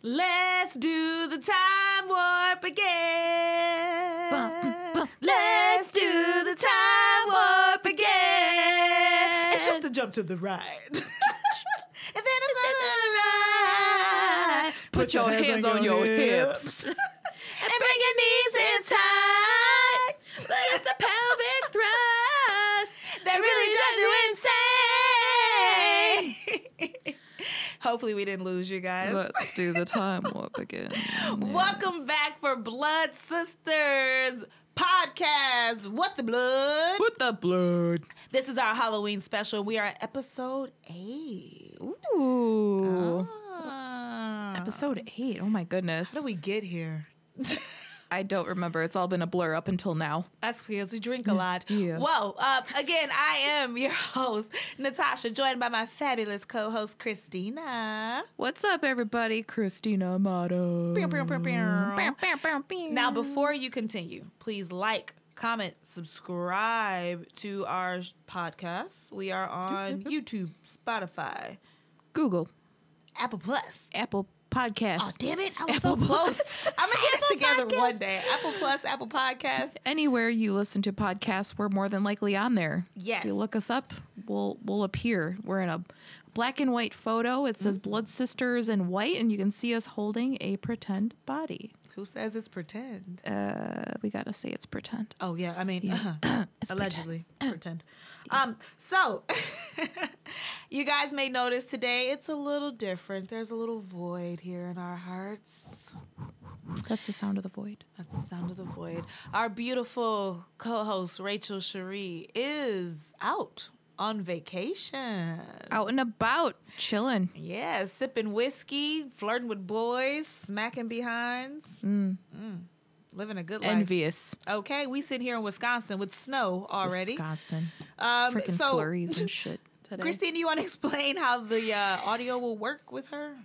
Let's do the time warp again. Let's do the time warp again. It's just a jump to the right. and then it's to the right. Put your hands on your hips. and Hopefully, we didn't lose you guys. Let's do the time warp again. Welcome back for Blood Sisterz podcast. What the blood? What the blood. This is our Halloween special. We are at episode eight. Ooh. Ah. Episode eight. Oh my goodness. How do we get here? I don't remember. It's all been a blur up until now. That's because we drink a lot. Yeah. Whoa. Uh, again, I am your host, Natasha, joined by my fabulous co host, Christina. What's up, everybody? Christina pew. Now, before you continue, please like, comment, subscribe to our podcast. We are on YouTube, Spotify, Google, Apple Plus. Apple Podcasts, Oh, damn it. I was Apple so close. Plus. I'm going to get it together Podcasts. one day. Apple Plus, Apple Podcast. anywhere you listen to podcasts, we're more than likely on there. Yes. If you look us up, we'll we'll appear. We're in a black and white photo. It says Mm-hmm. Blood Sisterz in white, and you can see us holding a pretend body. Who says it's pretend? Uh, we gotta say it's pretend. Oh yeah, I mean, uh-huh. It's allegedly pretend. Um, so you guys may notice today it's a little different. There's a little void here in our hearts. That's the sound of the void. That's the sound of the void. Our beautiful co-host Rachel Cherie is out on vacation. Out and about, chilling. Yeah, sipping whiskey, flirting with boys, smacking behinds, mm. living a good life. Envious. Okay, we sit here in Wisconsin with snow already. Wisconsin. Um, Freaking so, flurries and shit today. Christine, you want to explain how the uh, audio will work with her?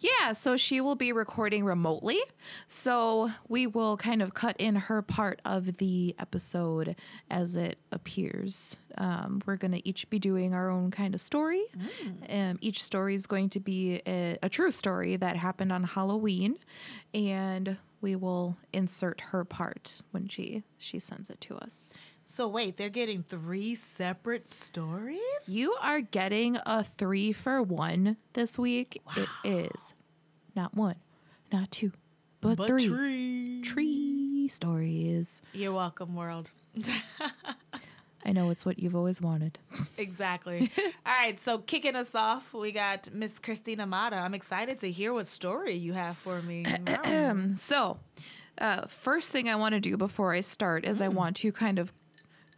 Yeah, so she will be recording remotely. So we will kind of cut in her part of the episode as it appears. Um, we're going to each be doing our own kind of story. Um, each story is going to be a, a true story that happened on Halloween, and we will insert her part when she she sends it to us. So wait, they're getting three separate stories? You are getting a three for one this week. It is not one, not two, but, three. tree. Tree stories. You're welcome, world. I know it's what you've always wanted. exactly. All right, so kicking us off, we got Miss Christina Mata. I'm excited to hear what story you have for me. So, uh, first thing I want to do before I start is I want to kind of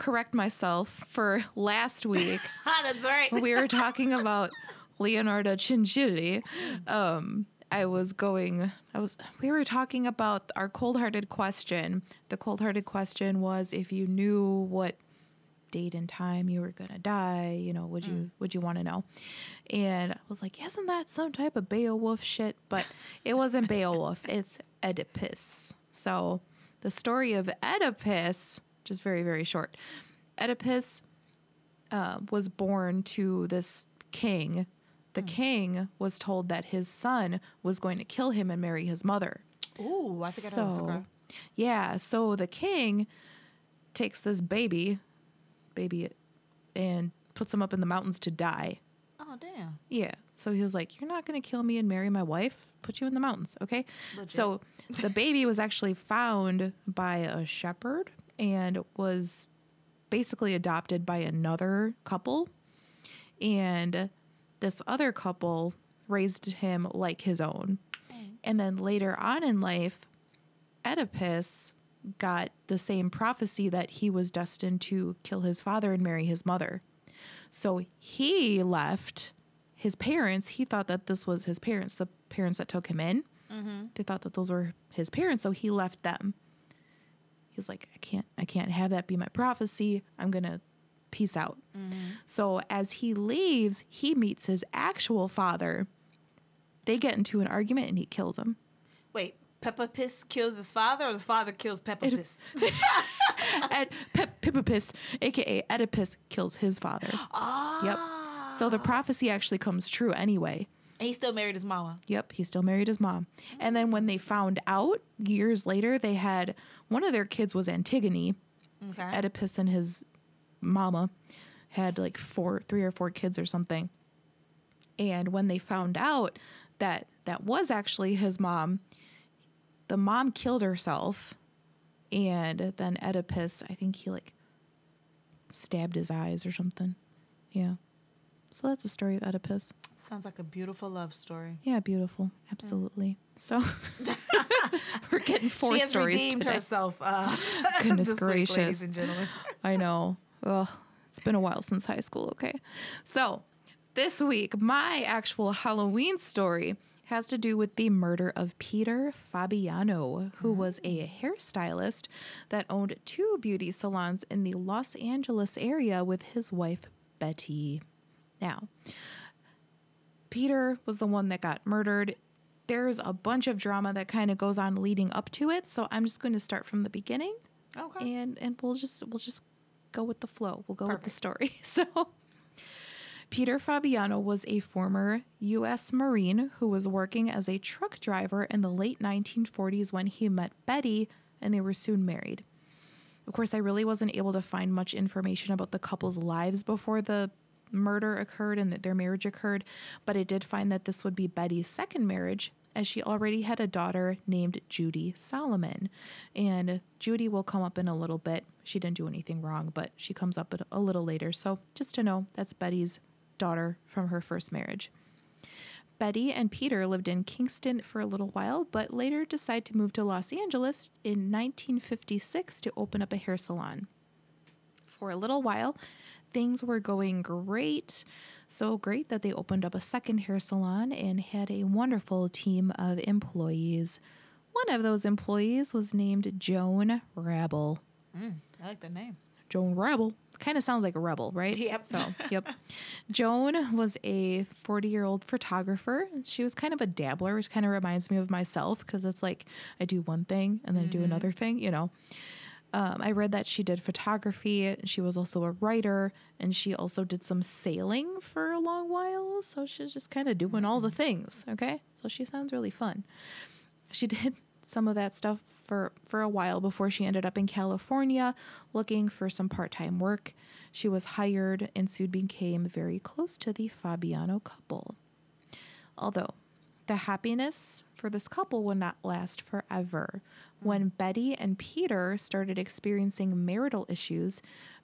correct myself for last week. ah, that's right. we were talking about Leonardo Cingilli. Um, I was going, I was, we were talking about our cold hearted question. The cold hearted question was if you knew what date and time you were going to die, you know, would you, would you want to know? And I was like, isn't that some type of Beowulf shit? But it wasn't Beowulf, it's Oedipus. So the story of Oedipus, just very, very short. Oedipus uh, was born to this king. The king was told that his son was going to kill him and marry his mother. Ooh, I I know this. Okay. yeah, so the king takes this baby, baby, and puts him up in the mountains to die. Oh, damn. Yeah. So he was like, You're not going to kill me and marry my wife? Put you in the mountains, okay? Legit. So the baby was actually found by a shepherd and was basically adopted by another couple. And this other couple raised him like his own. Mm. And then later on in life, Oedipus got the same prophecy that he was destined to kill his father and marry his mother. So he left his parents. He thought that this was his parents, the parents that took him in. Mm-hmm. They thought that those were his parents, so he left them. He's like, I can't, I can't have that be my prophecy. I'm gonna peace out. So as he leaves, he meets his actual father. They get into an argument and he kills him. Wait, Peppa Piss kills his father, or his father kills Peppa Piss? and Pep- Piss, aka Oedipus, kills his father. Ah. Yep. So the prophecy actually comes true anyway. And he still married his mama. Yep, he still married his mom. And then when they found out years later, they had one of their kids was Antigone. Okay. Oedipus and his mama had like four, three or four kids or something. And when they found out that that was actually his mom, the mom killed herself. And then Oedipus, I think he like stabbed his eyes or something. Yeah. So that's the story of Oedipus. Sounds like a beautiful love story. Yeah, beautiful. Absolutely. So we're getting four she has stories redeemed today. herself. Uh, Goodness this week, gracious. ladies and gentlemen. I know. Ugh, it's been a while since high school. Okay. So this week, my actual Halloween story has to do with the murder of Peter Fabiano, who was a hairstylist that owned two beauty salons in the Los Angeles area with his wife, Betty. Now, Peter was the one that got murdered. There's a bunch of drama that kind of goes on leading up to it, so I'm just going to start from the beginning Okay. and and we'll just we'll just go with the flow. We'll go with the story. So Peter Fabiano was a former US Marine who was working as a truck driver in the late 1940s when he met Betty and they were soon married. Of course, I really wasn't able to find much information about the couple's lives before the murder occurred and that their marriage occurred, but I did find that this would be Betty's second marriage as she already had a daughter named Judy Solomon. And Judy will come up in a little bit. She didn't do anything wrong, but she comes up a- little later. So just to know, that's Betty's daughter from her first marriage. Betty and Peter lived in Kingston for a little while, but later decided to move to Los Angeles in 1956 to open up a hair salon. For a little while, things were going great. So great that they opened up a second hair salon and had a wonderful team of employees. One of those employees was named Joan Rabel. Mm, I like the name. Joan Rebel. Kind of sounds like a rebel, right? Yep. So, yep. Joan was a 40 year old photographer. She was kind of a dabbler, which kind of reminds me of myself because it's like I do one thing and then I do mm-hmm. another thing, you know. Um, I read that she did photography. She was also a writer and she also did some sailing for a long while. So she's just kind of doing all the things. Okay. So she sounds really fun she did some of that stuff for for a while before she ended up in California looking for some part-time work. She was hired and soon became very close to the Fabiano couple. Although the happiness for this couple would not last forever. When mm. Betty and Peter started experiencing marital issues,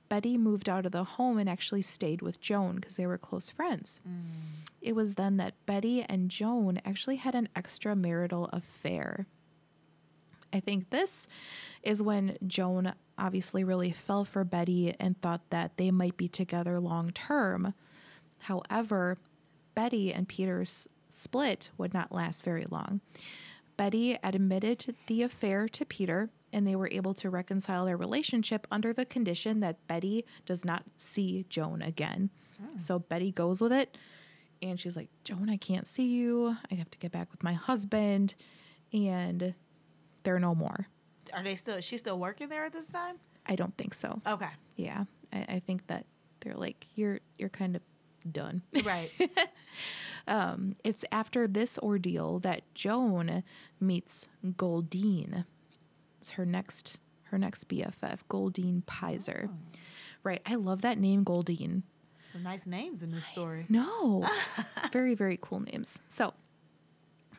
Betty moved out of the home and actually stayed with Joan because they were close friends. Mm. It was then that Betty and Joan actually had an extramarital affair. I think this is when Joan obviously really fell for Betty and thought that they might be together long term. However, Betty and Peter's split would not last very long. Betty admitted the affair to Peter, and they were able to reconcile their relationship under the condition that Betty does not see Joan again. Hmm. So Betty goes with it, and she's like, Joan, I can't see you. I have to get back with my husband, and they're no more. Are they still? Is she still working there at this time? I don't think so. Okay. Yeah, I, I think that they're like, you're you're kind of done. Right. Um, it's after this ordeal that Joan meets Goldyne. It's her next her next BFF, Goldyne Pizer. Oh. Right. I love that name, Goldyne. Some nice names in this story. No. very, very cool names. So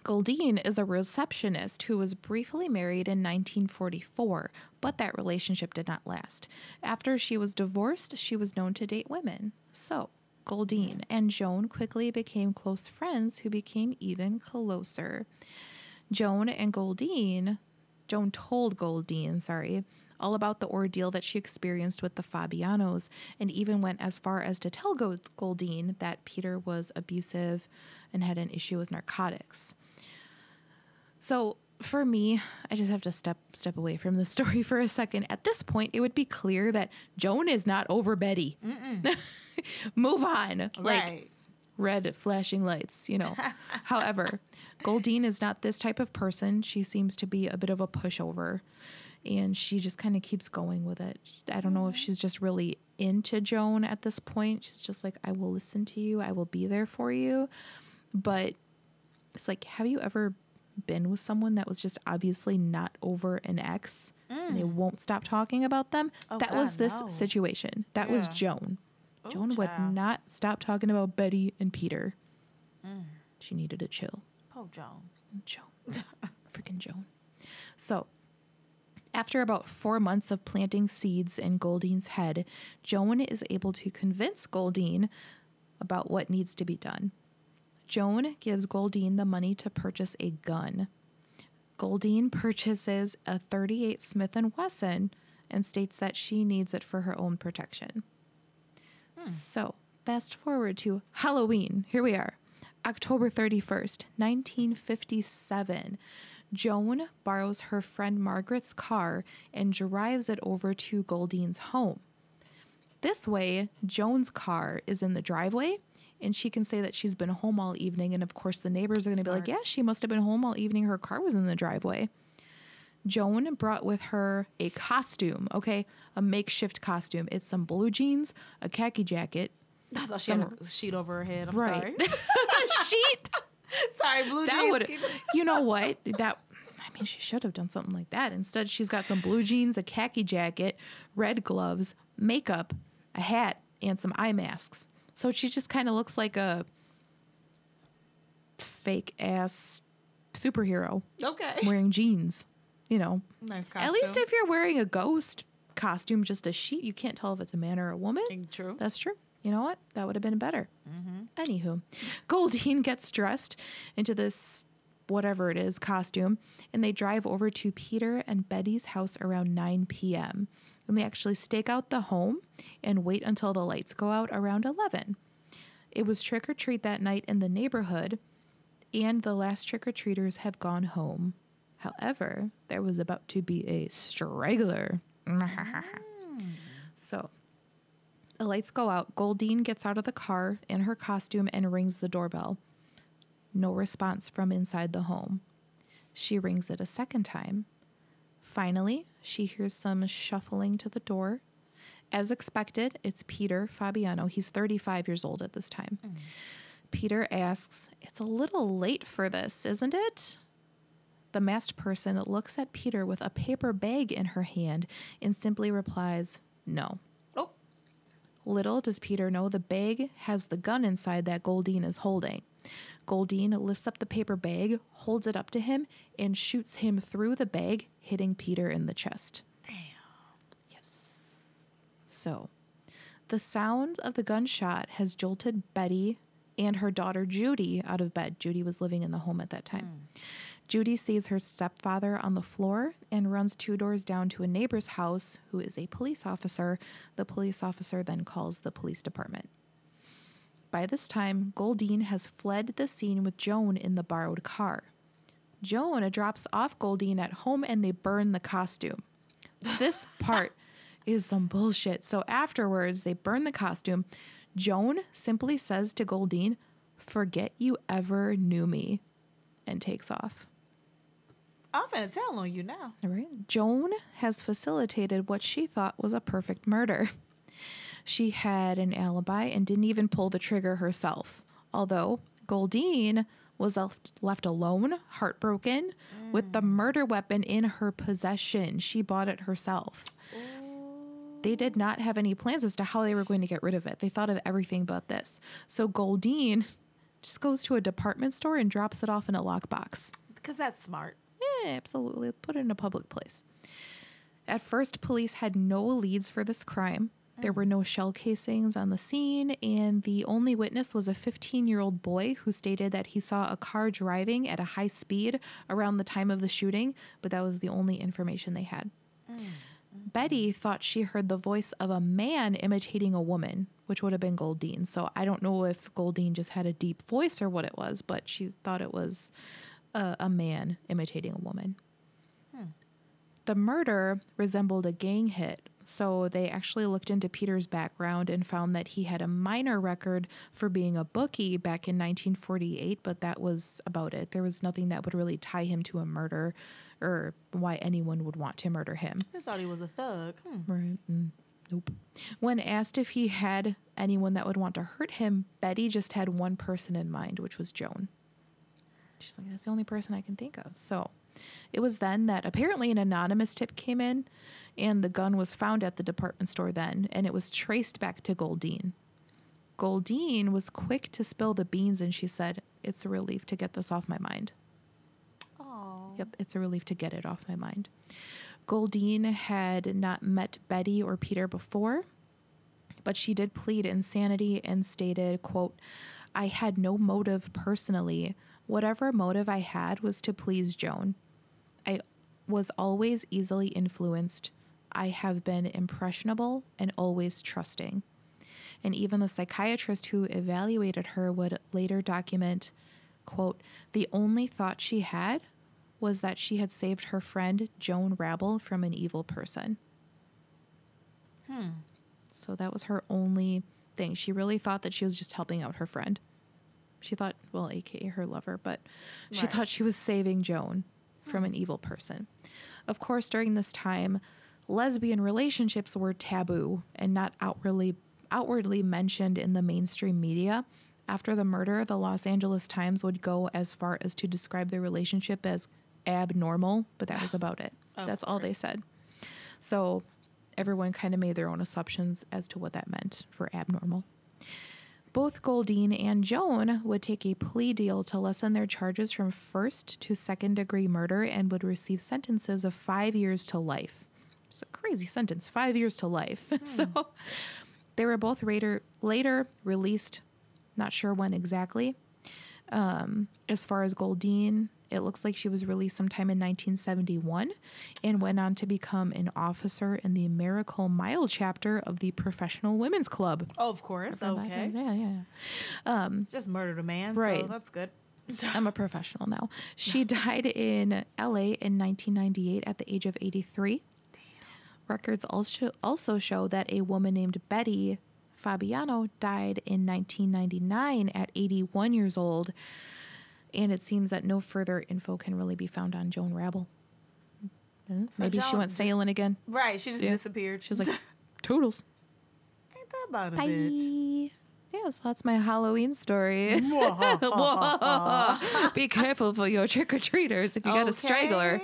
Goldyne is a receptionist who was briefly married in 1944, but that relationship did not last. After she was divorced, she was known to date women. So Goldyne and Joan quickly became close friends who became even closer. Joan and Goldyne, Joan told Goldyne, sorry, all about the ordeal that she experienced with the Fabianos and even went as far as to tell Gold- Goldyne that Peter was abusive and had an issue with narcotics. So for me, I just have to step step away from the story for a second. At this point, it would be clear that Joan is not over Betty. Move on. Like red flashing lights, you know. However, Goldyne is not this type of person. She seems to be a bit of a pushover and she just kind of keeps going with it. I don't know if mm-hmm. she's just really into Joan at this point. She's just like, I will listen to you, I will be there for you. But It's like, have you ever been with someone that was just obviously not over an ex and they won't stop talking about them? Oh, that was this no. situation. That was Joan. Oh, Joan would not stop talking about Betty and Peter. Mm. She needed a chill. Oh, Joan. Joan. Freaking Joan. So, after about four months of planting seeds in Goldyne's head, Joan is able to convince Goldyne about what needs to be done. Joan gives Goldyne the money to purchase a gun. Goldyne purchases a 38 Smith & Wesson and states that she needs it for her own protection. Hmm. So, fast forward to Halloween. Here we are. October 31st, 1957. Joan borrows her friend Margaret's car and drives it over to Goldyne's home. This way, Joan's car is in the driveway and she can say that she's been home all evening. And of course, the neighbors are going to be like, yeah, she must have been home all evening. Her car was in the driveway. Joan brought with her a costume, okay? A makeshift costume. It's some blue jeans, a khaki jacket. I thought she had a sheet over her head. I'm Right. sorry. Sheet. sorry, blue That jeans. would, you know what? That, I mean, she should have done something like that. Instead, she's got some blue jeans, a khaki jacket, red gloves, makeup, a hat, and some eye masks. So she just kind of looks like a fake ass superhero Okay. wearing jeans, you know. nice costume. At least if you're wearing a ghost costume, just a sheet, you can't tell if it's a man or a woman. True. That's true. You know what? That would have been better. Mm-hmm. Anywho, Goldyne gets dressed into this whatever it is costume, and they drive over to Peter and Betty's house around 9 p.m. And they actually stake out the home and wait until the lights go out around 11. It was trick or treat that night in the neighborhood, and the last trick or treaters have gone home. However, there was about to be a straggler. so, the lights go out. Goldyne gets out of the car in her costume and rings the doorbell. No response from inside the home. She rings it a second time. Finally, she hears some shuffling to the door. As expected, it's Peter Fabiano. He's 35 years old at this time. Mm. Peter asks, It's a little late for this, isn't it? The masked person looks at Peter with a paper bag in her hand and simply replies, No. Oh, Little does Peter know the bag has the gun inside that Goldyne is holding. Goldyne lifts up the paper bag, holds it up to him, and shoots him through the bag, hitting Peter in the chest. Damn. Yes. So, the sound of the gunshot has jolted Betty and her daughter Judy out of bed. Judy was living in the home at that time. Hmm. Judy sees her stepfather on the floor and runs two doors down to a neighbor's house who is a police officer. The police officer then calls the police department. By this time, Goldyne has fled the scene with Joan in the borrowed car. Joan drops off Goldyne at home and they burn the costume. This part is some bullshit. So afterwards, they burn the costume. Joan simply says to Goldyne, Forget you ever knew me, and takes off. I'm finna tell on you now. All right. Joan has facilitated what she thought was a perfect murder. She had an alibi and didn't even pull the trigger herself. Although Goldyne was left, left alone, heartbroken, with the murder weapon in her possession. She bought it herself. They did not have any plans as to how they were going to get rid of it. They thought of everything but this. So Goldyne just goes to a department store and drops it off in a lockbox. Because that's smart. Yeah, absolutely. Put it in a public place. At first, police had no leads for this crime. There were no shell casings on the scene, and the only witness was a 15 year old boy who stated that he saw a car driving at a high speed around the time of the shooting, but that was the only information they had. Mm. Betty thought she heard the voice of a man imitating a woman, which would have been Goldyne. So I don't know if Goldyne just had a deep voice or what it was, but she thought it was a, a man imitating a woman. Hmm. The murder resembled a gang hit, so they actually looked into Peter's background and found that he had a minor record for being a bookie back in 1948, but that was about it. There was nothing that would really tie him to a murder or why anyone would want to murder him. I thought he was a thug. Hmm. Right. Mm, nope. When asked if he had anyone that would want to hurt him, Betty just had one person in mind, which was Joan. She's like, that's the only person I can think of. So it was then that apparently an anonymous tip came in and the gun was found at the department store then and it was traced back to Goldyne. Goldyne was quick to spill the beans and she said, It's a relief to get this off my mind. Oh. Yep, it's a relief to get it off my mind. Goldyne had not met Betty or Peter before, but she did plead insanity and stated, quote, I had no motive personally. Whatever motive I had was to please Joan. I was always easily influenced. I have been impressionable and always trusting. And even the psychiatrist who evaluated her would later document, quote, the only thought she had was that she had saved her friend Joan Rabel from an evil person. Hmm. So that was her only thing. She really thought that she was just helping out her friend. She thought, well, aka her lover, but she Right. thought she was saving Joan from an evil person. Of course, during this time, lesbian relationships were taboo and not outwardly outwardly mentioned in the mainstream media. After the murder, the Los Angeles Times would go as far as to describe their relationship as abnormal, but that was about it. That's all they said. So everyone kind of made their own assumptions as to what that meant for abnormal. Both Goldyne and Joan would take a plea deal to lessen their charges from first to second degree murder and would receive sentences of five years to life. It's a crazy sentence, five years to life. so they were both later, later released, not sure when exactly. Um, as far as Goldyne, it looks like she was released sometime in 1971 and went on to become an officer in the Miracle Mile chapter of the Professional Women's Club. Oh, of course. Okay. Yeah, yeah, yeah. Just murdered a man. Right. So that's good. I'm a professional now. She died in LA in 1998 at the age of 83. Records also also show that a woman named Betty Fabiano died in 1999 at 81 years old, and it seems that no further info can really be found on Joan Rabel. Hmm, So Maybe she Joan went just- sailing again. Right. She just Yeah. disappeared. She was like, "Toodles, Ain't that about a bye." bitch? Yeah, so that's my Halloween story. Be careful for your trick or treaters. If you got a straggler,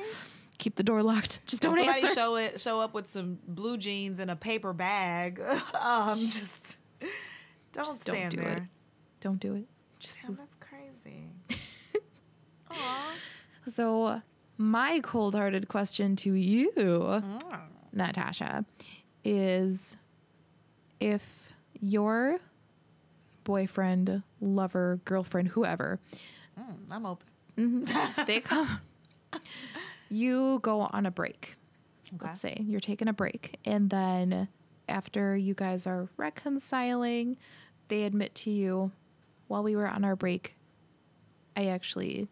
keep the door locked. Just don't Somebody answer. show it. Show up with some blue jeans and a paper bag. um, just don't Just don't do there. it. Don't do it. Just Damn. Aw. so my cold-hearted question to you, Mm. Natasha, is if your boyfriend, lover, girlfriend, whoever, Mm, I'm open. they come, you go on a break. Okay. let's say you're taking a break and then after you guys are reconciling they admit to you while we were on our break i actually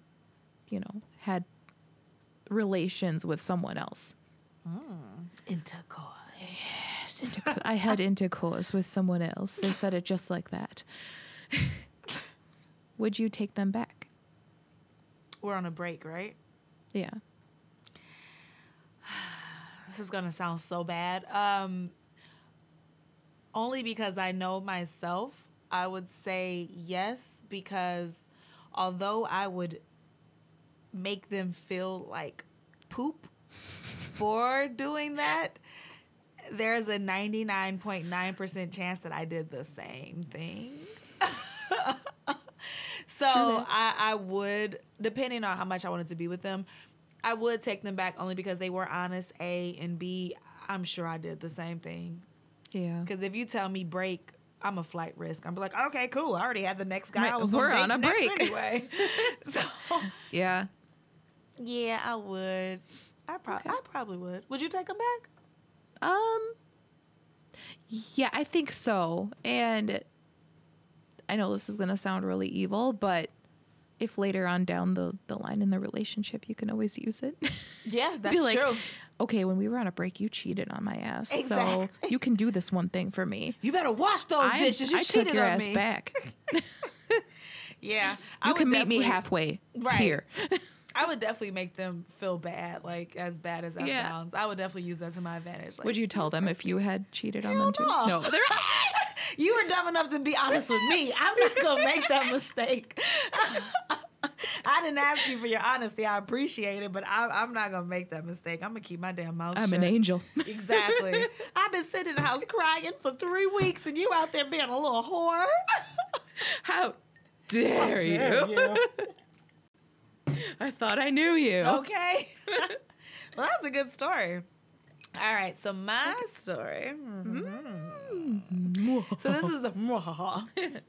you know had relations with someone else Intercourse. Yes, interco- i had intercourse with someone else they said it just like that would you take them back We're on a break, right? yeah This is gonna sound so bad. Um, only because I know myself, I would say yes because although I would make them feel like poop for doing that, there's a 99.9% chance that I did the same thing. so I, I would, depending on how much I wanted to be with them, I would take them back only because they were honest, A, and B, I'm sure I did the same thing. yeah Because if you tell me break, I'm a flight risk. I'm like, okay, cool. I already had the next guy. I was we're on a break. anyway. so yeah yeah, I would. I probably, Okay. I probably would. Would you take them back? Um yeah, I think so. And I know this is going to sound really evil, but if later on down the, the line in the relationship, you can always use it. Yeah, Be that's like, true. Okay, when we were on a break, you cheated on my ass. So you can do this one thing for me. You better wash those I, dishes. You I cheated took your on ass me. back. Yeah, I You would can meet me halfway Right. here. I would definitely make them feel bad, like as bad as that Yeah. sounds. I would definitely use that to my advantage. Like, Would you tell them if you had cheated on them too? no. No. They're- you were dumb enough to be honest with me. I'm not gonna make that mistake. I didn't ask you for your honesty. I appreciate it, but I, I'm not gonna make that mistake. I'm gonna keep my damn mouth shut. I'm shut. an angel. Exactly. I've been sitting in the house crying for three weeks, and you out there being a little whore. How dare, you? Dare you. I thought I knew you. Okay. well, that's a good story. All right, so my story. So this is the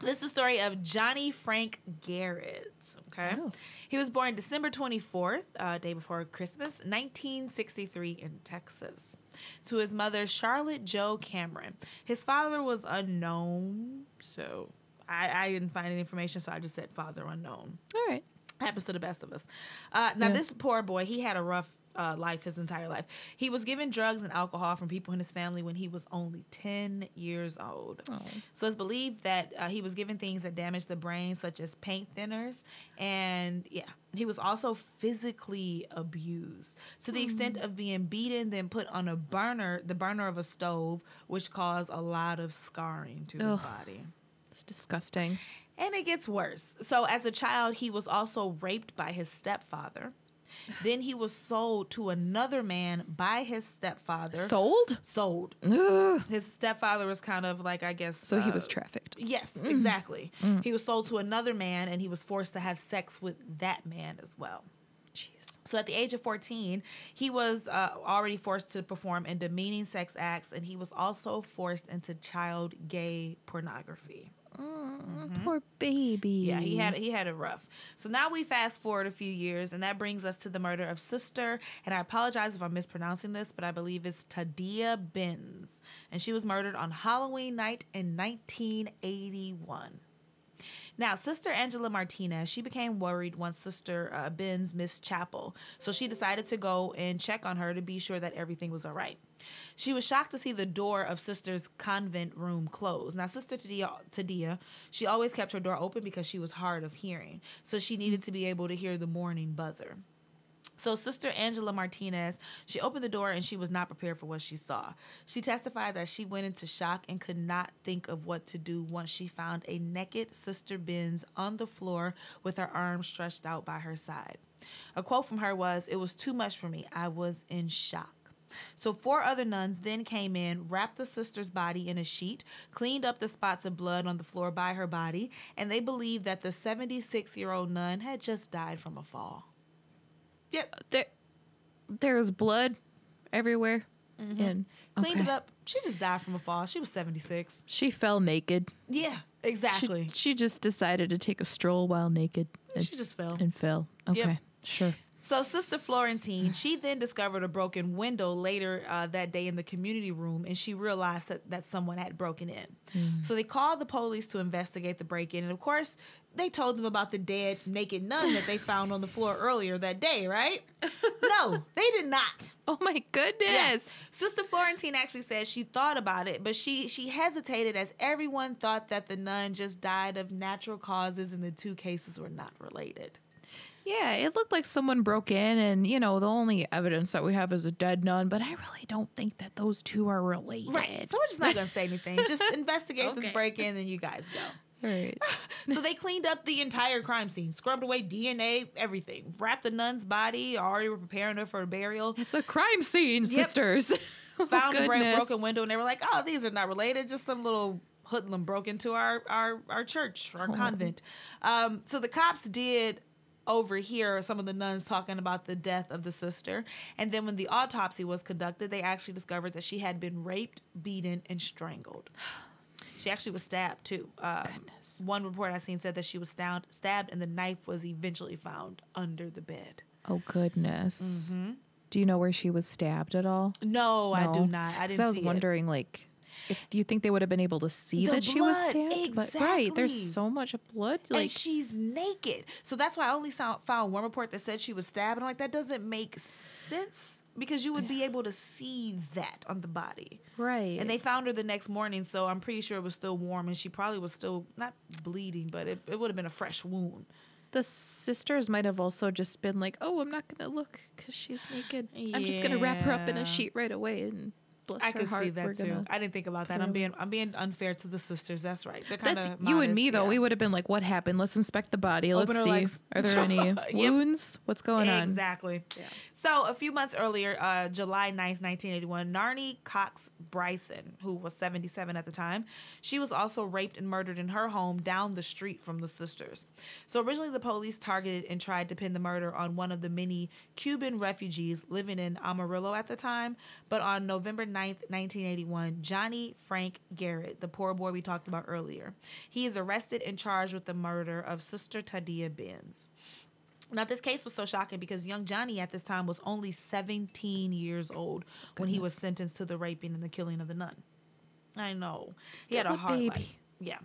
This is the story of Johnny Frank Garrett. Okay. Oh. He was born December 24th, uh, day before Christmas, 1963 in Texas. To his mother, Charlotte Joe Cameron. His father was unknown, so I, I didn't find any information, so I just said father unknown All right. Happens to the best of us. Uh, now, this poor boy, he had a rough uh, life his entire life. He was given drugs and alcohol from people in his family when he was only 10 years old. Oh. So it's believed that uh, he was given things that damaged the brain, such as paint thinners. And yeah, he was also physically abused to the extent of being beaten, then put on a burner, the burner of a stove, which caused a lot of scarring to his body. It's disgusting. And it gets worse. So, as a child, he was also raped by his stepfather. Then he was sold to another man by his stepfather. Sold? sold. Ugh. His stepfather was kind of like, I guess. So he uh, was trafficked. Yes, exactly. He was sold to another man and he was forced to have sex with that man as well. Jeez. So at the age of 14, he was uh, already forced to perform in demeaning sex acts and he was also forced into child gay pornography. Poor baby. Yeah, he had he had it rough. So now we fast forward a few years, and that brings us to the murder of sister. And I apologize if I'm mispronouncing this, but I believe it's Tadea Benz, and she was murdered on Halloween night in 1981. Now, Sister Angela Martinez, she became worried once Sister uh, Benz missed chapel, so she decided to go and check on her to be sure that everything was all right. She was shocked to see the door of Sister's convent room closed. Now, Sister Tadea, she always kept her door open because she was hard of hearing, so she needed to be able to hear the morning buzzer. So, Sister Angela Martinez, she opened the door and she was not prepared for what she saw. She testified that she went into shock and could not think of what to do once she found a naked Sister Benz on the floor with her arms stretched out by her side. A quote from her was, It was too much for me. I was in shock. So, four other nuns then came in, wrapped the sister's body in a sheet, cleaned up the spots of blood on the floor by her body, and they believed that the 76 year old nun had just died from a fall. Yep. There, there was blood everywhere. Mm-hmm. And cleaned it up. She just died from a fall. She was 76. She fell naked. Yeah, She- exactly. She, just decided to take a stroll while naked and, She, just fell. and fell. Okay. Yep. Sure. So, Sister Florentine, she then discovered a broken window later uh, that day in the community room, and she realized that, that someone had broken in. So, they called the police to investigate the break in. And of course, they told them about the dead, naked nun that they found on the floor earlier that day, right? no, they did not. Oh my goodness. Yes. Sister Florentine actually said she thought about it, but she she hesitated as everyone thought that the nun just died of natural causes and the two cases were not related. Yeah, it looked like someone broke in, and you know, the only evidence that we have is a dead nun, but I really don't think that those two are related. Right. So we're just not gonna say anything. Just investigate this break in and you guys go. Right. So they cleaned up the entire crime scene, scrubbed away DNA, everything. Wrapped the nun's body, already were preparing her for burial. It's a crime scene, sisters. Oh, Found a broken window and they were like, Oh, these are not related, just some little hoodlum broke into our our, our church, our convent. Um, so the cops did overhear some of the nuns talking about the death of the sister. And then when the autopsy was conducted, they actually discovered that she had been raped, beaten, and strangled. She actually was stabbed too. Um, Goodness. one report I seen said that she was stabbed, stabbed, and the knife was eventually found under the bed. Oh goodness. Do you know where she was stabbed at all? No, I do not. I didn't. I was see it. wondering, like, if you think they would have been able to see The that she was blood, stabbed, but right, there's so much blood. and Like, she's naked. So that's why I only saw, found one report that said she was stabbed. And I'm like, that doesn't make sense because you would be able to see that on the body. right, And they found her the next morning, so I'm pretty sure it was still warm, and she probably was still not bleeding, but it, it would have been a fresh wound. the sisters might have also just been like, "Oh, I'm not gonna look because she's naked. I'm just gonna wrap her up in a sheet right away." And bless I her could heart. see that too. gonna- I didn't think about that. I'm being I'm being unfair to the sisters. That's right. They're kind That's of you and me though. We would have been like, "What happened? Let's inspect the body. Let's her see. Are there any Yep. wounds? What's going on?" Exactly. Yeah. So a few months earlier, uh, July 9th, 1981, Narnie Cox Bryson, who was 77 at the time, she was also raped and murdered in her home down the street from the sisters. So originally the police targeted and tried to pin the murder on one of the many Cuban refugees living in Amarillo at the time. But on November 9th, 1981, Johnny Frank Garrett, the poor boy we talked about earlier, he is arrested and charged with the murder of Sister Tadea Benz. Now, this case was so shocking because young Johnny at this time was only 17 years old when he was sentenced to the raping and the killing of the nun. I know. he had a a hard baby. life. Yeah.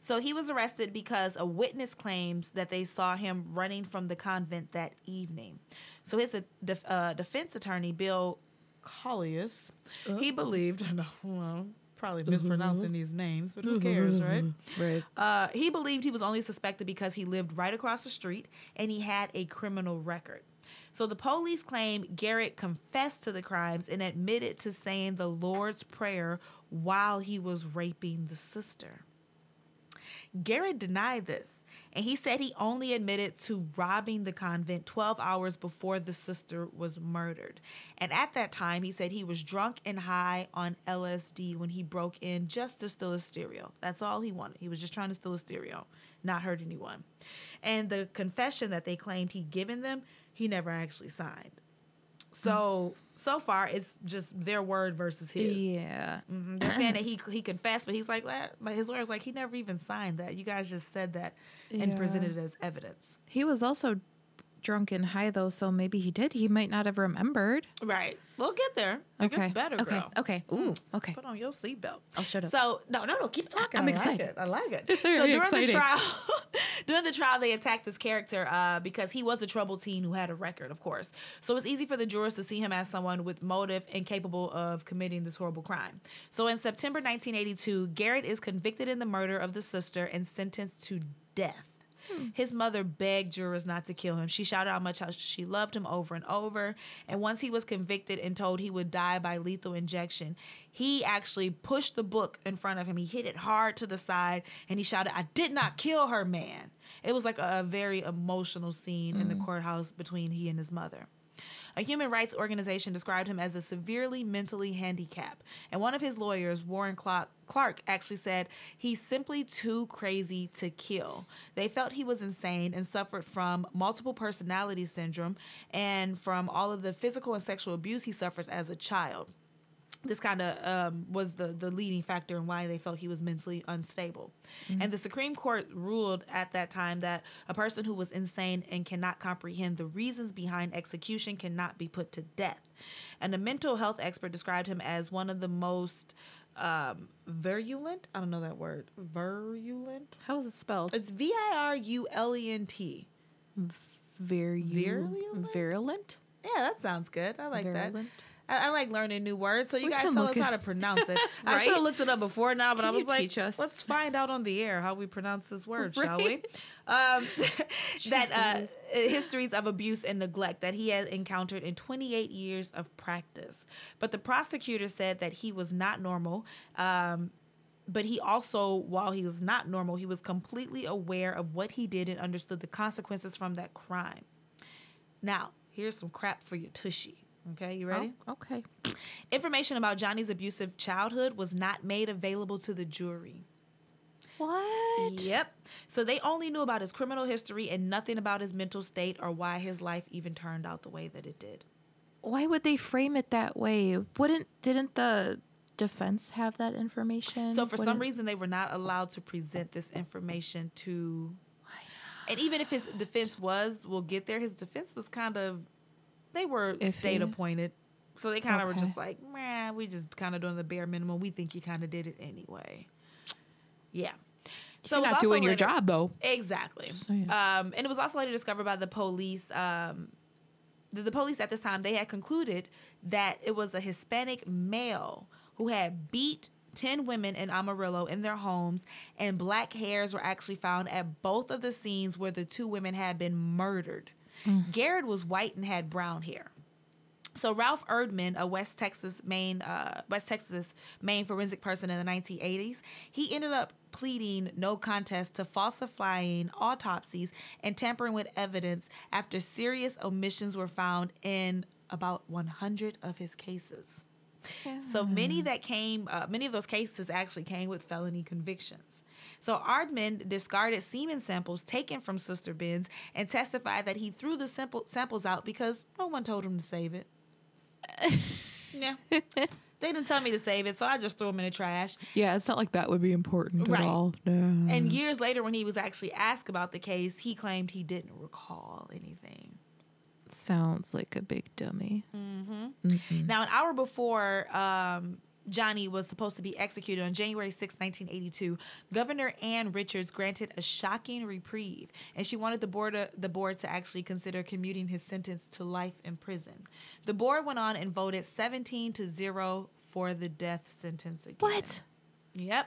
So he was arrested because a witness claims that they saw him running from the convent that evening. So his uh, def- uh, defense attorney, Bill Collius, uh. he believed, I know, well, probably mm-hmm. mispronouncing these names, but who mm-hmm, cares, mm-hmm. right? Right. Uh, he believed he was only suspected because he lived right across the street and he had a criminal record. So the police claim Garrett confessed to the crimes and admitted to saying the Lord's Prayer while he was raping the sister. Garrett denied this, and he said he only admitted to robbing the convent 12 hours before the sister was murdered. And at that time, he said he was drunk and high on LSD when he broke in just to steal a stereo. That's all he wanted. He was just trying to steal a stereo, not hurt anyone. And the confession that they claimed he'd given them, he never actually signed. So, so far, it's just their word versus his. Yeah. Mhm. They're saying that he he confessed, but he's like that. But his lawyer's like he never even signed that. You guys just said that and Yeah. presented it as evidence. He was also drunk and high though, so maybe he did. He might not have remembered. Right. We'll get there. It Okay. gets better, okay. girl. Okay. Ooh. Okay. Put on your seatbelt. I'll shut up. So no, no, no. Keep talking. I'm I excited. Like it. I like it. It's so very during the trial, during the trial, they attacked this character uh, because he was a troubled teen who had a record, of course. So it's easy for the jurors to see him as someone with motive and capable of committing this horrible crime. So in September 1982, Garrett is convicted in the murder of the sister and sentenced to death. Hmm. His mother begged jurors not to kill him. She shouted how much how she loved him over and over. And once he was convicted and told he would die by lethal injection, he actually pushed the book in front of him. He hit it hard to the side and he shouted, I did not kill her, man. It was like a, a very emotional scene in the hmm. courthouse between he and his mother. A human rights organization described him as a severely mentally handicapped. And one of his lawyers, Warren Clark, actually said he's simply too crazy to kill. They felt he was insane and suffered from multiple personality syndrome and from all of the physical and sexual abuse he suffered as a child this kind of um, was the the leading factor in why they felt he was mentally unstable. And the Supreme Court ruled at that time that a person who was insane and cannot comprehend the reasons behind execution cannot be put to death. And a mental health expert described him as one of the most um, virulent. I don't know that word. Virulent. How is it spelled? It's V I R U L E N T. Viru- Virulent? Virulent. Yeah, that sounds good. I like that. I, I like learning new words, so you We guys tell us it- how to pronounce it. I should have looked it up before now, but Can I was like, us? let's find out on the air how we pronounce this word, shall we? Um, that uh, histories of abuse and neglect that he has encountered in 28 years of practice. But the prosecutor said that he was not normal. Um, but he also, while he was not normal, he was completely aware of what he did and understood the consequences from that crime. Now, here's some crap for your tushy. Okay, you ready? Oh, okay. Information about Johnny's abusive childhood was not made available to the jury. What? Yep. So they only knew about his criminal history and nothing about his mental state or why his life even turned out the way that it did. Why would they frame it that way? Wouldn't didn't the defense have that information? So for some Wouldn't- reason they were not allowed to present this information to and even if his defense was, we'll get there, his defense was kind of they were state appointed. So they kind of were just like, man, we just kind of doing the bare minimum. We think you kind of did it anyway. Yeah. So You're not doing your job though. Exactly. Um, and it was also later discovered by the police. Um, the, the police at this time they had concluded that it was a Hispanic male who had beat. 10 women in Amarillo in their homes, and black hairs were actually found at both of the scenes where the two women had been murdered. Garrett was white and had brown hair. So Ralph Erdmann, a West Texas main uh, West Texas main forensic person in the 1980s, he ended up pleading no contest to falsifying autopsies and tampering with evidence after serious omissions were found in about 100 of his cases. So many that came, uh, many of those cases actually came with felony convictions. So Erdmann discarded semen samples taken from Sister Benz and testified that he threw the sample, samples out because no one told him to save it. yeah. They didn't tell me to save it, so I just threw them in the trash. Yeah, it's not like that would be important Right. at all. No. And years later, when he was actually asked about the case, he claimed he didn't recall. Sounds like a big dummy. Now, an hour before um, Johnny was supposed to be executed on January 6, 1982, Governor Ann Richards granted a shocking reprieve, and she wanted the board, uh, the board to actually consider commuting his sentence to life in prison. The board went on and voted 17 to 0 for the death sentence again. What? Yep.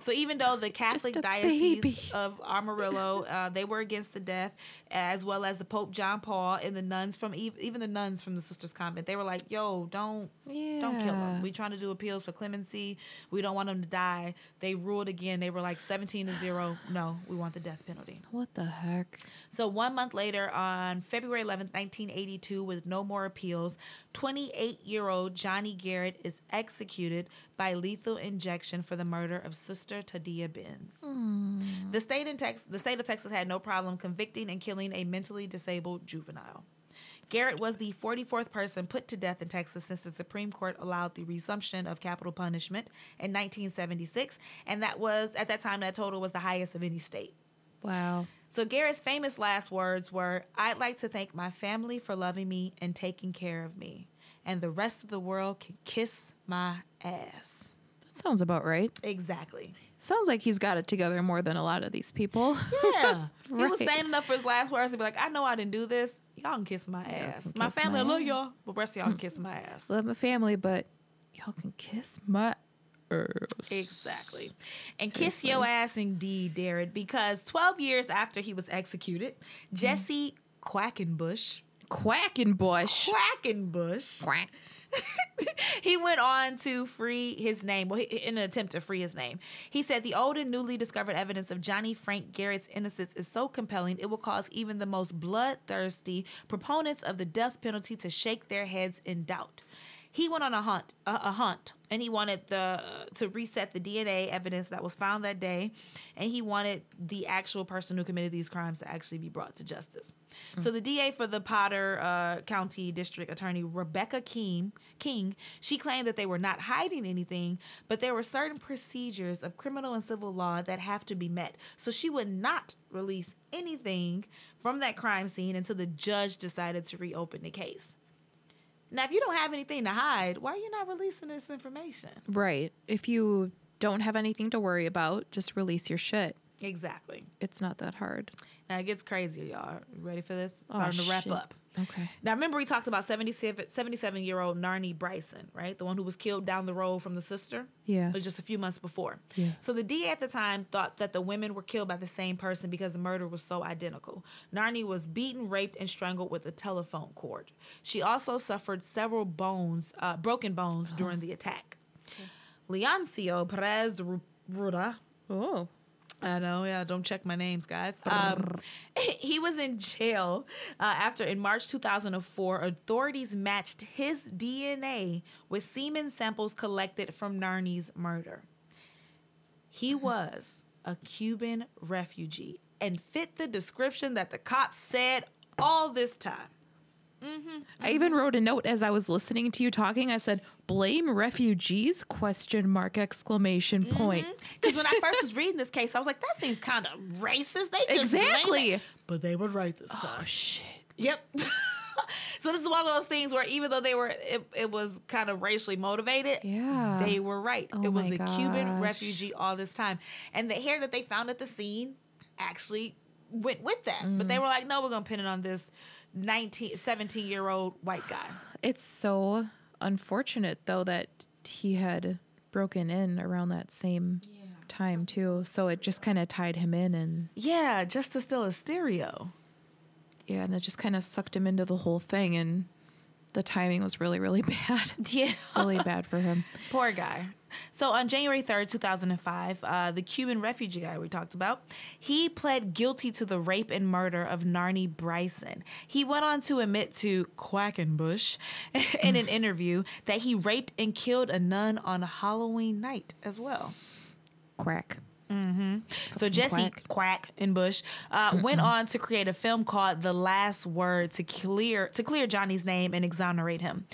So even though the Catholic Diocese baby. of Amarillo, uh, they were against the death, as well as the Pope John Paul and the nuns from even the nuns from the Sisters Convent, they were like, "Yo, don't, don't kill Yeah. him. We trying to do appeals for clemency. We don't want him to die." They ruled again. They were like seventeen to zero. No, we want the death penalty. What the heck? So one month later, on February 11th, 1982, with no more appeals, 28-year-old Johnny Garrett is executed by lethal injection for the murder of Sister Tadea Benz. Hmm. The state in Tex- the state of Texas had no problem convicting and killing a mentally disabled juvenile. Garrett was the 44th person put to death in Texas since the Supreme Court allowed the resumption of capital punishment in 1976, and that was at that time that total was the highest of any state. Wow. So Garrett's famous last words were, I'd like to thank my family for loving me and taking care of me. And the rest of the world can kiss my ass. That sounds about right. Exactly. Sounds like he's got it together more than a lot of these people. Yeah. He was Right. saying enough for his last words to be like, I know I didn't do this. Y'all can kiss my ass. can My kiss family, I love ass. y'all, but rest of y'all can kiss my hmm. ass. Love my family, but y'all can kiss my ass. Exactly. And kiss your ass indeed, Darren, because 12 years after he was executed, hmm. Jesse Quackenbush, Quackenbush. Quackenbush, Quack. he went on to free his name, well, he- in an attempt to free his name. He said the old and newly discovered evidence of Johnny Frank Garrett's innocence is so compelling it will cause even the most bloodthirsty proponents of the death penalty to shake their heads in doubt. He went on a hunt, a, a hunt, and he wanted the to reset the DNA evidence that was found that day, and he wanted the actual person who committed these crimes to actually be brought to justice. So the DA for the Potter uh, County District Attorney Rebecca King, King, she claimed that they were not hiding anything, but there were certain procedures of criminal and civil law that have to be met. So she would not release anything from that crime scene until the judge decided to reopen the case. Now, if you don't have anything to hide, why are you not releasing this information? Right. If you don't have anything to worry about, just release your shit. Exactly. It's not that hard. Now it gets crazier, y'all. Ready for this? Oh, Starting to wrap shit. up. Okay. Now, remember we talked about 77, 77 year old Narnie Bryson, right? The one who was killed down the road from the sister? Yeah. Just a few months before. Yeah. So the DA at the time thought that the women were killed by the same person because the murder was so identical. Narnie was beaten, raped, and strangled with a telephone cord. She also suffered several bones, uh, broken bones during the attack. Leoncio Perez Ru- Ruda, Oh. I know, yeah. Don't check my names, guys. Um, he was in jail uh, after, in March 2004, authorities matched his DNA with semen samples collected from Narni's murder. He was a Cuban refugee and fit the description that the cops said all this time. I even wrote a note as I was listening to you talking. I said, "Blame refugees?" Question mark exclamation point. Because when I first was reading this case, I was like, that seems kind of racist. They just Exactly. But they were right this time. Oh shit. Yep. so this is one of those things where even though they were, it, it was kind of racially motivated. Yeah. They were right. Oh it was my a Cuban refugee all this time, and the hair that they found at the scene actually went with that. But Mm. they were like, no, we're gonna pin it on this 19, 17 year old white guy. It's so unfortunate though that he had broken in around that same time too. So it just kind of tied him in and Yeah, just to steal a stereo. yeah, and it just kind of sucked him into the whole thing and the timing was really, really bad. Yeah. really bad for him. Poor guy. So on January 3rd, 2005, uh, the Cuban refugee guy we talked about, he pled guilty to the rape and murder of Narnie Bryson. He went on to admit to Quackenbush in an interview that he raped and killed a nun on Halloween night as well. Quack. So Jesse Quack. Quack, and Bush uh, went on to create a film called The Last Word to clear to clear Johnny's name and exonerate him.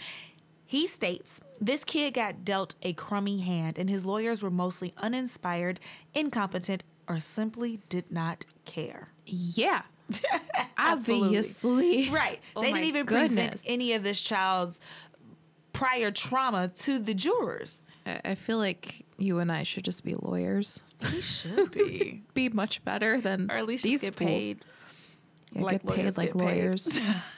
He states this kid got dealt a crummy hand, and his lawyers were mostly uninspired, incompetent, or simply did not care. Yeah. Absolutely. Obviously. Right. Oh they didn't even goodness. present any of this child's prior trauma to the jurors. I feel like you and I should just be lawyers. We should be. Be much better than or at least these get fools. paid. Yeah, like get paid like get paid. lawyers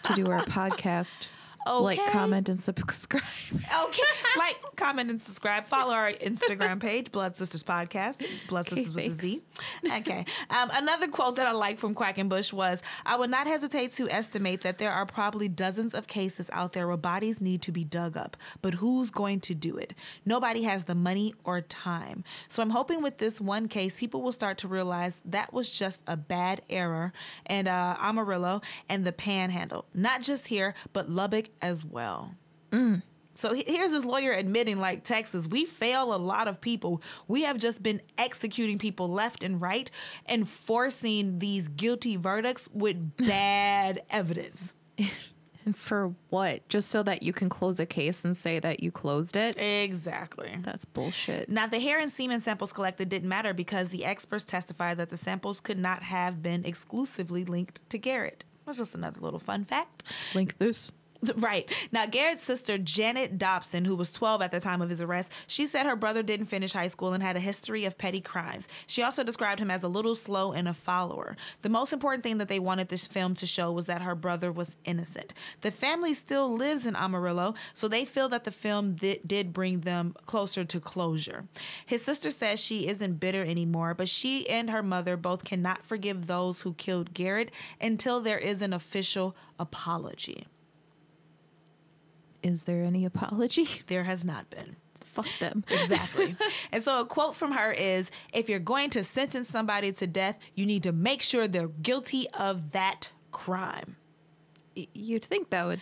to do our podcast. Like, comment, and subscribe. Okay. like, comment, and subscribe. Follow our Instagram page, Blood Sisterz Podcast. Blood Okay, Sisters with a Z. Okay. Um, another quote that I like from Quackenbush was I would not hesitate to estimate that there are probably dozens of cases out there where bodies need to be dug up. But who's going to do it? Nobody has the money or time. So I'm hoping with this one case, people will start to realize that was just a bad error and uh, Amarillo and the panhandle. Not just here, but Lubbock as well. Mm. So here's this lawyer admitting, like Texas, we fail a lot of people. We have just been executing people left and right and forcing these guilty verdicts with bad evidence. and for what? Just so that you can close a case and say that you closed it? Exactly. That's bullshit. Now, the hair and semen samples collected didn't matter because the experts testified that the samples could not have been exclusively linked to Garrett. That's just another little fun fact. Link this. Right. Now, Garrett's sister, Janet Dobson, who was 12 at the time of his arrest, she said her brother didn't finish high school and had a history of petty crimes. She also described him as a little slow and a follower. The most important thing that they wanted this film to show was that her brother was innocent. The family still lives in Amarillo, so they feel that the film di- did bring them closer to closure. His sister says she isn't bitter anymore, but she and her mother both cannot forgive those who killed Garrett until there is an official apology. Is there any apology? There has not been. Fuck them. Exactly. and so a quote from her is if you're going to sentence somebody to death, you need to make sure they're guilty of that crime. Y- You'd think that would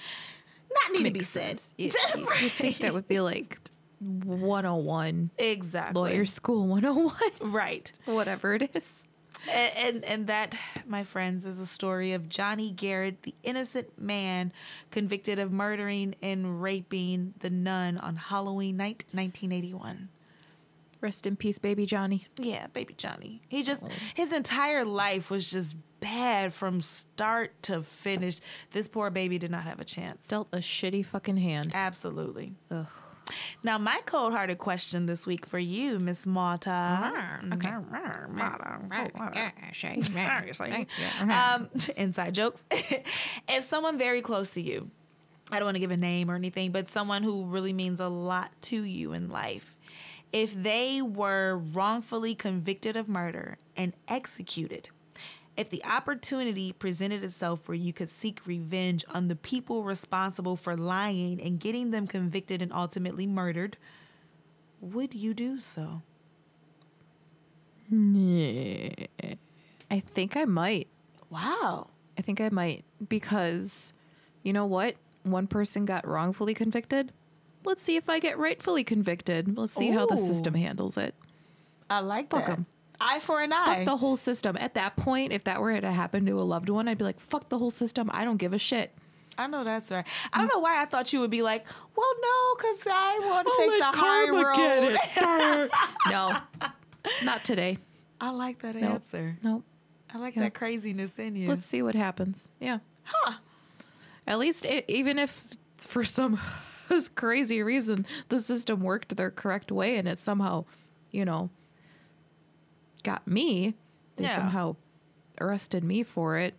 Not need to be said. You, you, would think that would be like 101 exactly. lawyer school 101 Right. whatever it is And, and and that, my friends, is a story of Johnny Garrett, the innocent man convicted of murdering and raping the nun on Halloween night, 1981. rest in peace baby johnny Yeah, baby Johnny. He just his entire life was just bad from start to finish. This poor baby did not have a chance. dealt a shitty fucking hand Absolutely. Ugh. Now, my cold hearted question this week for you, Miss Mata. Um, inside jokes. if someone very close to you, I don't want to give a name or anything, but someone who really means a lot to you in life, if they were wrongfully convicted of murder and executed, if the opportunity presented itself where you could seek revenge on the people responsible for lying and getting them convicted and ultimately murdered, would you do so? Yeah. i think i might Wow. i think i might because you know what one person got wrongfully convicted let's see if i get rightfully convicted let's see how the system handles it I like Fuck that. 'em. Eye for an eye. fuck the whole system at that point if that were to happen to a loved one i'd be like fuck the whole system i don't give a shit I know that's right. I don't know why I thought you would be like, well, no, because I want to oh, I'll take the high road. no not today I like that Nope. answer. nope I like that craziness in you. Let's see what happens. Yeah. Huh. At least, even if for some crazy reason the system worked their correct way and it somehow, you know, got me, they Yeah. somehow arrested me for it.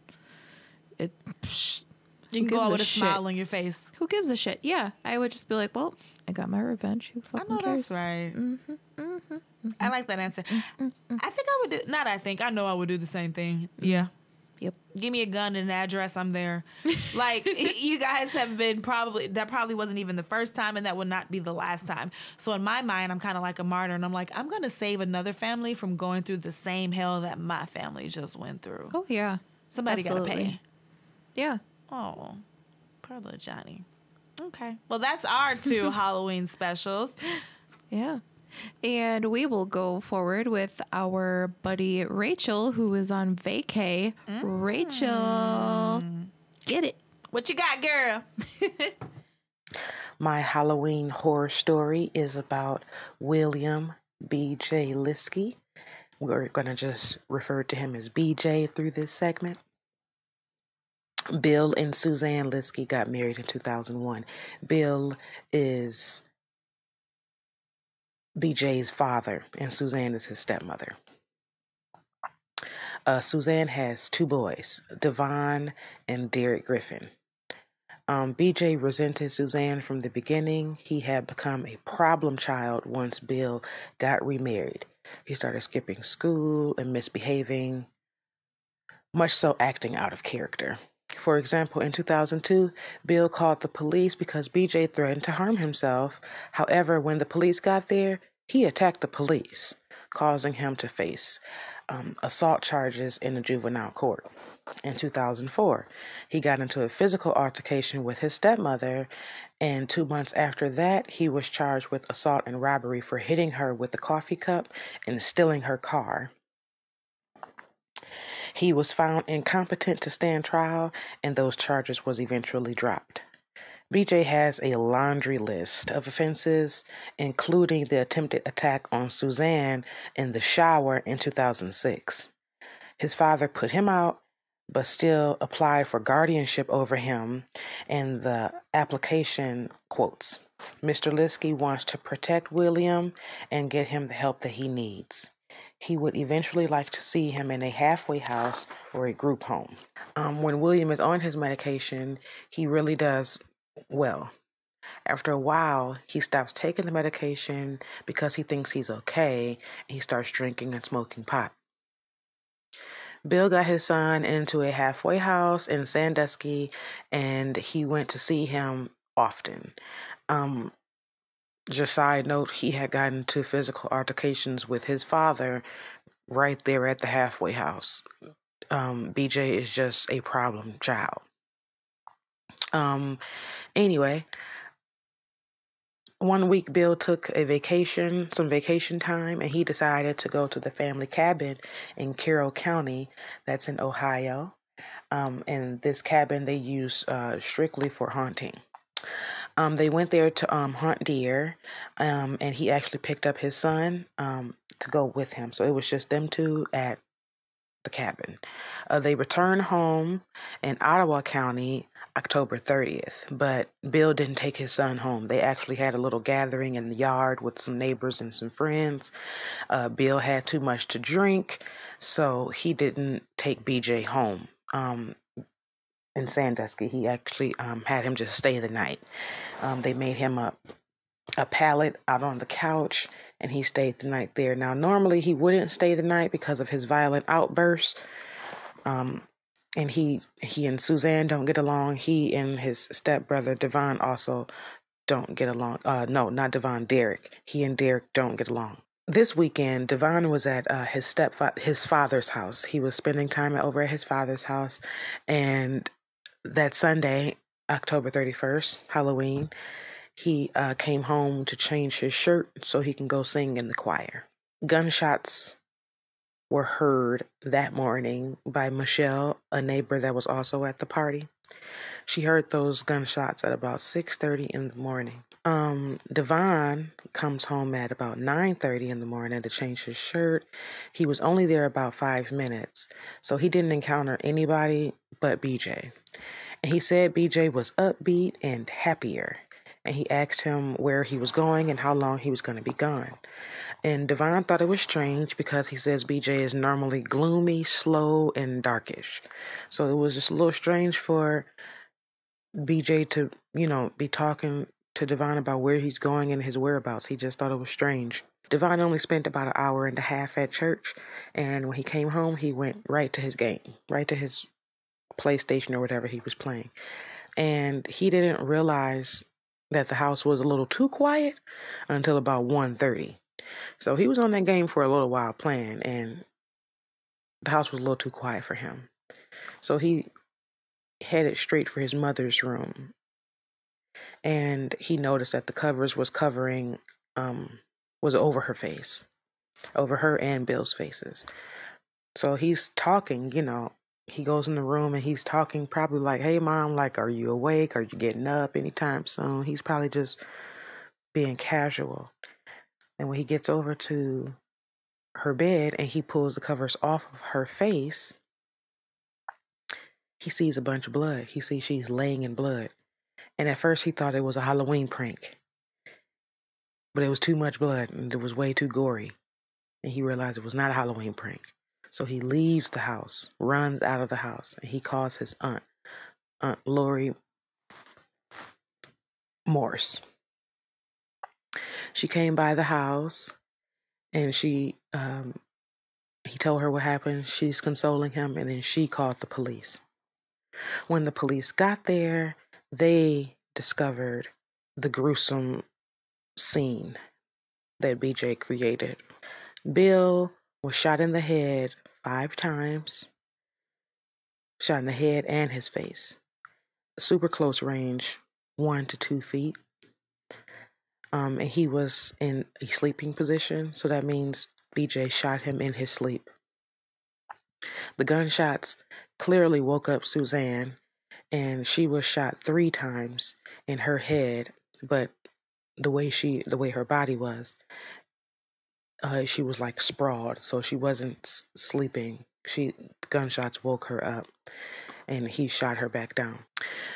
It. Psh, you can go out with a shit? smile on your face. Who gives a shit? Yeah, I would just be like, well, I got my revenge. Who I know cares? that's right. Mm-hmm, mm-hmm, mm-hmm, I like that answer. Mm-hmm, I think I would do, not I think, I know I would do the same thing. Yeah. Yep. Give me a gun and an address. I'm there. like you guys have been probably that probably wasn't even the first time, and that would not be the last time. So in my mind, I'm kind of like a martyr, and I'm like, I'm gonna save another family from going through the same hell that my family just went through. Oh yeah. Somebody gotta absolutely. pay. Yeah. Oh, poor little Johnny. Okay. Well, that's our two Halloween specials. Yeah. And we will go forward with our buddy Rachel, who is on vacay. Rachel, mm. get it. What you got, girl? My Halloween horror story is about William B.J. Liske. We're going to just refer to him as BJ through this segment. Bill and Suzanne Liske got married in 2001. Bill is BJ's father, and Suzanne is his stepmother. Uh, Suzanne has two boys, Devon and Derek Griffin. Um, BJ resented Suzanne from the beginning. He had become a problem child once Bill got remarried. He started skipping school and misbehaving, much so acting out of character. For example, in 2002, Bill called the police because BJ threatened to harm himself. However, when the police got there, he attacked the police, causing him to face um, assault charges in a juvenile court. In 2004, he got into a physical altercation with his stepmother, and two months after that, he was charged with assault and robbery for hitting her with a coffee cup and stealing her car. He was found incompetent to stand trial, and those charges was eventually dropped. BJ has a laundry list of offenses, including the attempted attack on Suzanne in the shower in 2006. His father put him out, but still applied for guardianship over him, and the application quotes Mr. Liske wants to protect William and get him the help that he needs he would eventually like to see him in a halfway house or a group home. Um, when William is on his medication, he really does well. After a while, he stops taking the medication because he thinks he's okay. And he starts drinking and smoking pot. Bill got his son into a halfway house in Sandusky, and he went to see him often. Um, just side note, he had gotten into physical altercations with his father right there at the halfway house. Um, BJ is just a problem child. Um, anyway, one week Bill took a vacation, some vacation time, and he decided to go to the family cabin in Carroll County, that's in Ohio. Um, and this cabin they use uh, strictly for hunting. Um, they went there to um, hunt deer, um, and he actually picked up his son um, to go with him. So it was just them two at the cabin. Uh, they returned home in Ottawa County October 30th, but Bill didn't take his son home. They actually had a little gathering in the yard with some neighbors and some friends. Uh, Bill had too much to drink, so he didn't take BJ home. Um, in Sandusky, he actually um, had him just stay the night. Um, they made him a a pallet out on the couch, and he stayed the night there. Now, normally he wouldn't stay the night because of his violent outbursts. Um, and he he and Suzanne don't get along. He and his stepbrother Devon also don't get along. Uh, no, not Devon. Derek. He and Derek don't get along. This weekend, Devon was at uh, his step his father's house. He was spending time over at his father's house, and that Sunday, October 31st, Halloween, he uh, came home to change his shirt so he can go sing in the choir. Gunshots were heard that morning by Michelle, a neighbor that was also at the party. She heard those gunshots at about 6:30 in the morning. Um, Devon comes home at about 9:30 in the morning to change his shirt. He was only there about 5 minutes, so he didn't encounter anybody but BJ. And he said BJ was upbeat and happier. And he asked him where he was going and how long he was going to be gone. And Devon thought it was strange because he says BJ is normally gloomy, slow, and darkish. So it was just a little strange for BJ to, you know, be talking to Devon about where he's going and his whereabouts. He just thought it was strange. Devon only spent about an hour and a half at church, and when he came home, he went right to his game, right to his PlayStation or whatever he was playing. And he didn't realize that the house was a little too quiet until about 1.30. So he was on that game for a little while playing and the house was a little too quiet for him. So he headed straight for his mother's room. And he noticed that the covers was covering um was over her face. Over her and Bill's faces. So he's talking, you know, he goes in the room and he's talking probably like, "Hey mom, like are you awake? Are you getting up anytime soon?" He's probably just being casual. And when he gets over to her bed and he pulls the covers off of her face, he sees a bunch of blood. He sees she's laying in blood. And at first he thought it was a Halloween prank. But it was too much blood and it was way too gory. And he realized it was not a Halloween prank. So he leaves the house, runs out of the house, and he calls his aunt, Aunt Lori Morse. She came by the house and she um, he told her what happened. She's consoling him, and then she called the police. When the police got there, they discovered the gruesome scene that BJ created. Bill was shot in the head five times, shot in the head and his face. Super close range, one to two feet. Um, and he was in a sleeping position, so that means BJ shot him in his sleep. The gunshots clearly woke up Suzanne, and she was shot three times in her head, but the way she, the way her body was, uh, she was like sprawled, so she wasn't s- sleeping. She gunshots woke her up, and he shot her back down.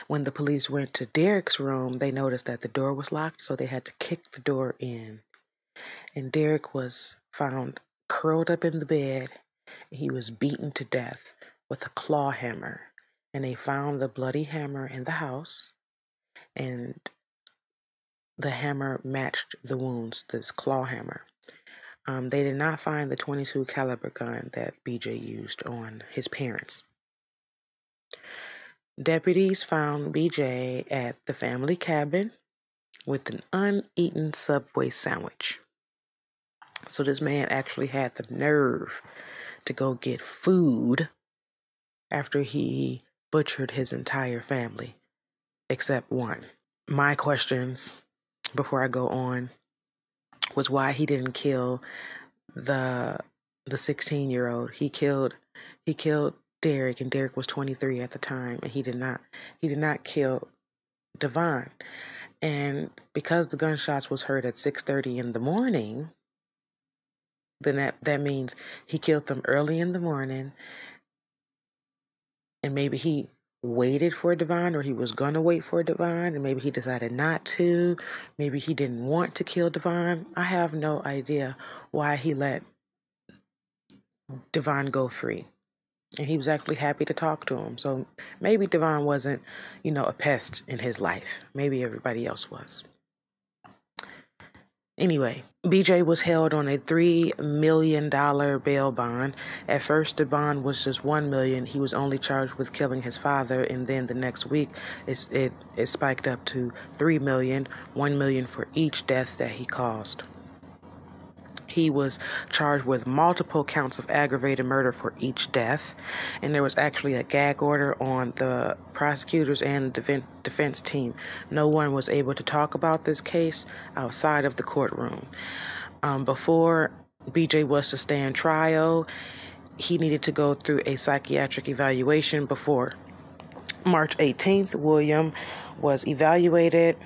When the police went to Derek's room, they noticed that the door was locked, so they had to kick the door in. And Derek was found curled up in the bed. He was beaten to death with a claw hammer. And they found the bloody hammer in the house, and the hammer matched the wounds, this claw hammer. Um, they did not find the 22 caliber gun that BJ used on his parents. Deputies found BJ at the family cabin with an uneaten Subway sandwich. So this man actually had the nerve to go get food after he butchered his entire family, except one. My questions before I go on was why he didn't kill the the 16 year old. He killed he killed Derek, and Derek was 23 at the time, and he did not he did not kill Devon. And because the gunshots was heard at 6:30 in the morning, then that that means he killed them early in the morning, and maybe he waited for Devon, or he was gonna wait for Devon, and maybe he decided not to. Maybe he didn't want to kill Devon. I have no idea why he let Devon go free and he was actually happy to talk to him. So maybe Devon wasn't, you know, a pest in his life. Maybe everybody else was. Anyway, BJ was held on a three million dollar bail bond. At first, the bond was just one million. He was only charged with killing his father, and then the next week, it it, it spiked up to three million, one million for each death that he caused. He was charged with multiple counts of aggravated murder for each death, and there was actually a gag order on the prosecutors and the defense team. No one was able to talk about this case outside of the courtroom. Um, before BJ was to stand trial, he needed to go through a psychiatric evaluation before March 18th. William was evaluated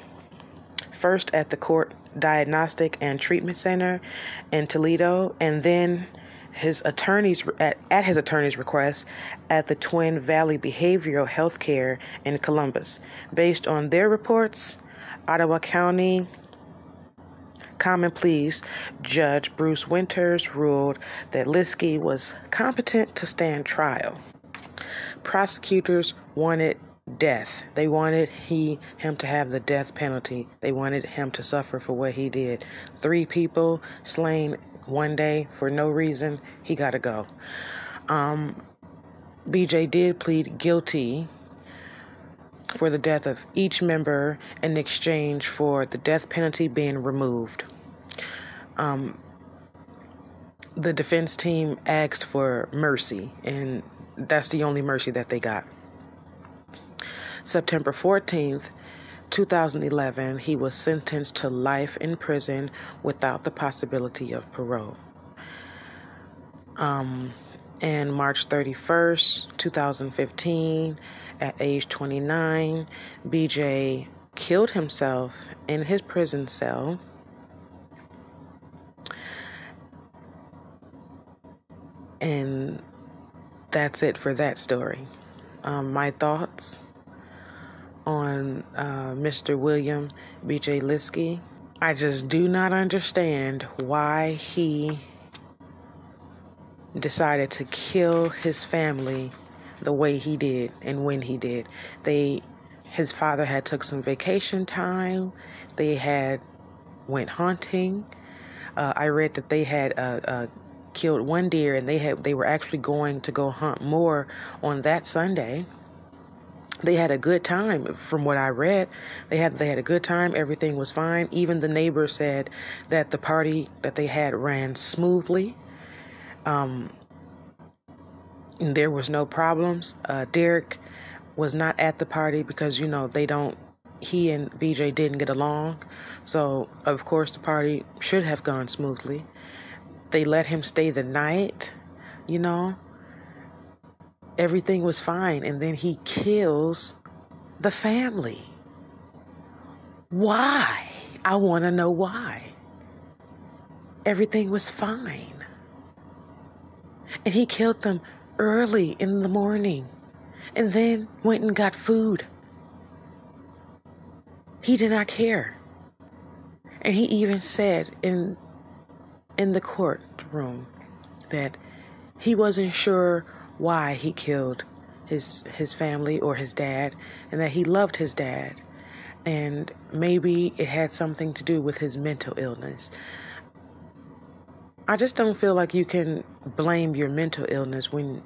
first at the court Diagnostic and Treatment Center in Toledo, and then his attorneys at, at his attorney's request at the Twin Valley Behavioral Health Care in Columbus. Based on their reports, Ottawa County Common Pleas Judge Bruce Winters ruled that Liske was competent to stand trial. Prosecutors wanted death. They wanted he him to have the death penalty. They wanted him to suffer for what he did. Three people slain one day for no reason. He got to go. Um, BJ did plead guilty for the death of each member in exchange for the death penalty being removed. Um, the defense team asked for mercy, and that's the only mercy that they got. September 14th, 2011, he was sentenced to life in prison without the possibility of parole. Um, and March 31st, 2015, at age 29, BJ killed himself in his prison cell. And that's it for that story. Um, my thoughts on uh, Mr. William B.J. Liske. I just do not understand why he decided to kill his family the way he did and when he did. They his father had took some vacation time. They had went hunting. Uh, I read that they had uh, uh, killed one deer and they had they were actually going to go hunt more on that Sunday they had a good time from what I read. They had they had a good time. Everything was fine. Even the neighbors said that the party that they had ran smoothly. Um, there was no problems. Uh, Derek was not at the party because you know they don't. He and BJ didn't get along, so of course the party should have gone smoothly. They let him stay the night, you know everything was fine, and then he kills the family. Why? I want to know why. Everything was fine. And he killed them early in the morning and then went and got food. He did not care. And he even said in in the courtroom that he wasn't sure why he killed his his family or his dad and that he loved his dad and maybe it had something to do with his mental illness. I just don't feel like you can blame your mental illness when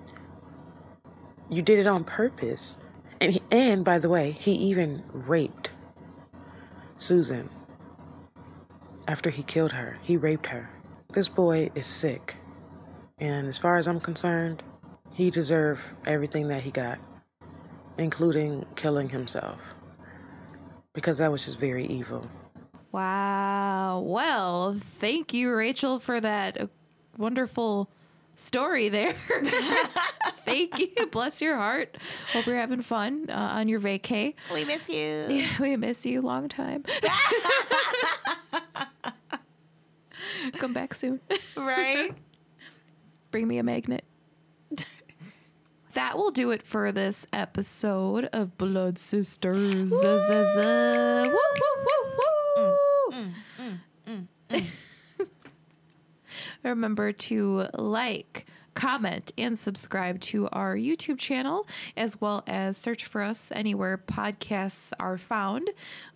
you did it on purpose. And he, and by the way, he even raped Susan after he killed her. He raped her. This boy is sick. And as far as I'm concerned, he deserved everything that he got, including killing himself, because that was just very evil. Wow. Well, thank you, Rachel, for that wonderful story there. thank you. Bless your heart. Hope you're having fun uh, on your vacay. We miss you. Yeah, we miss you long time. Come back soon. Right? Bring me a magnet that will do it for this episode of Blood Sisterz. Woo! Remember to like, comment, and subscribe to our YouTube channel, as well as search for us anywhere podcasts are found,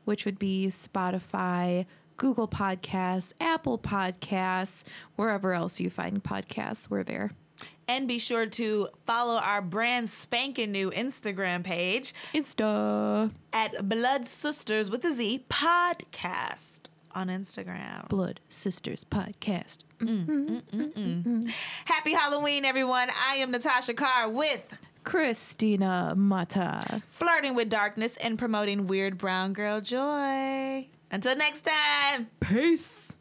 which would be Spotify, Google Podcasts, Apple Podcasts, wherever else you find podcasts, we're there. And be sure to follow our brand spanking new Instagram page. Insta. At Blood Sisterz with a Z podcast on Instagram. Blood Sisterz Podcast. Mm, mm, mm, Happy Halloween, everyone. I am Na Tasha Carr with Christina Mata. Flirting with darkness and promoting weird brown girl joy. Until next time. Peace.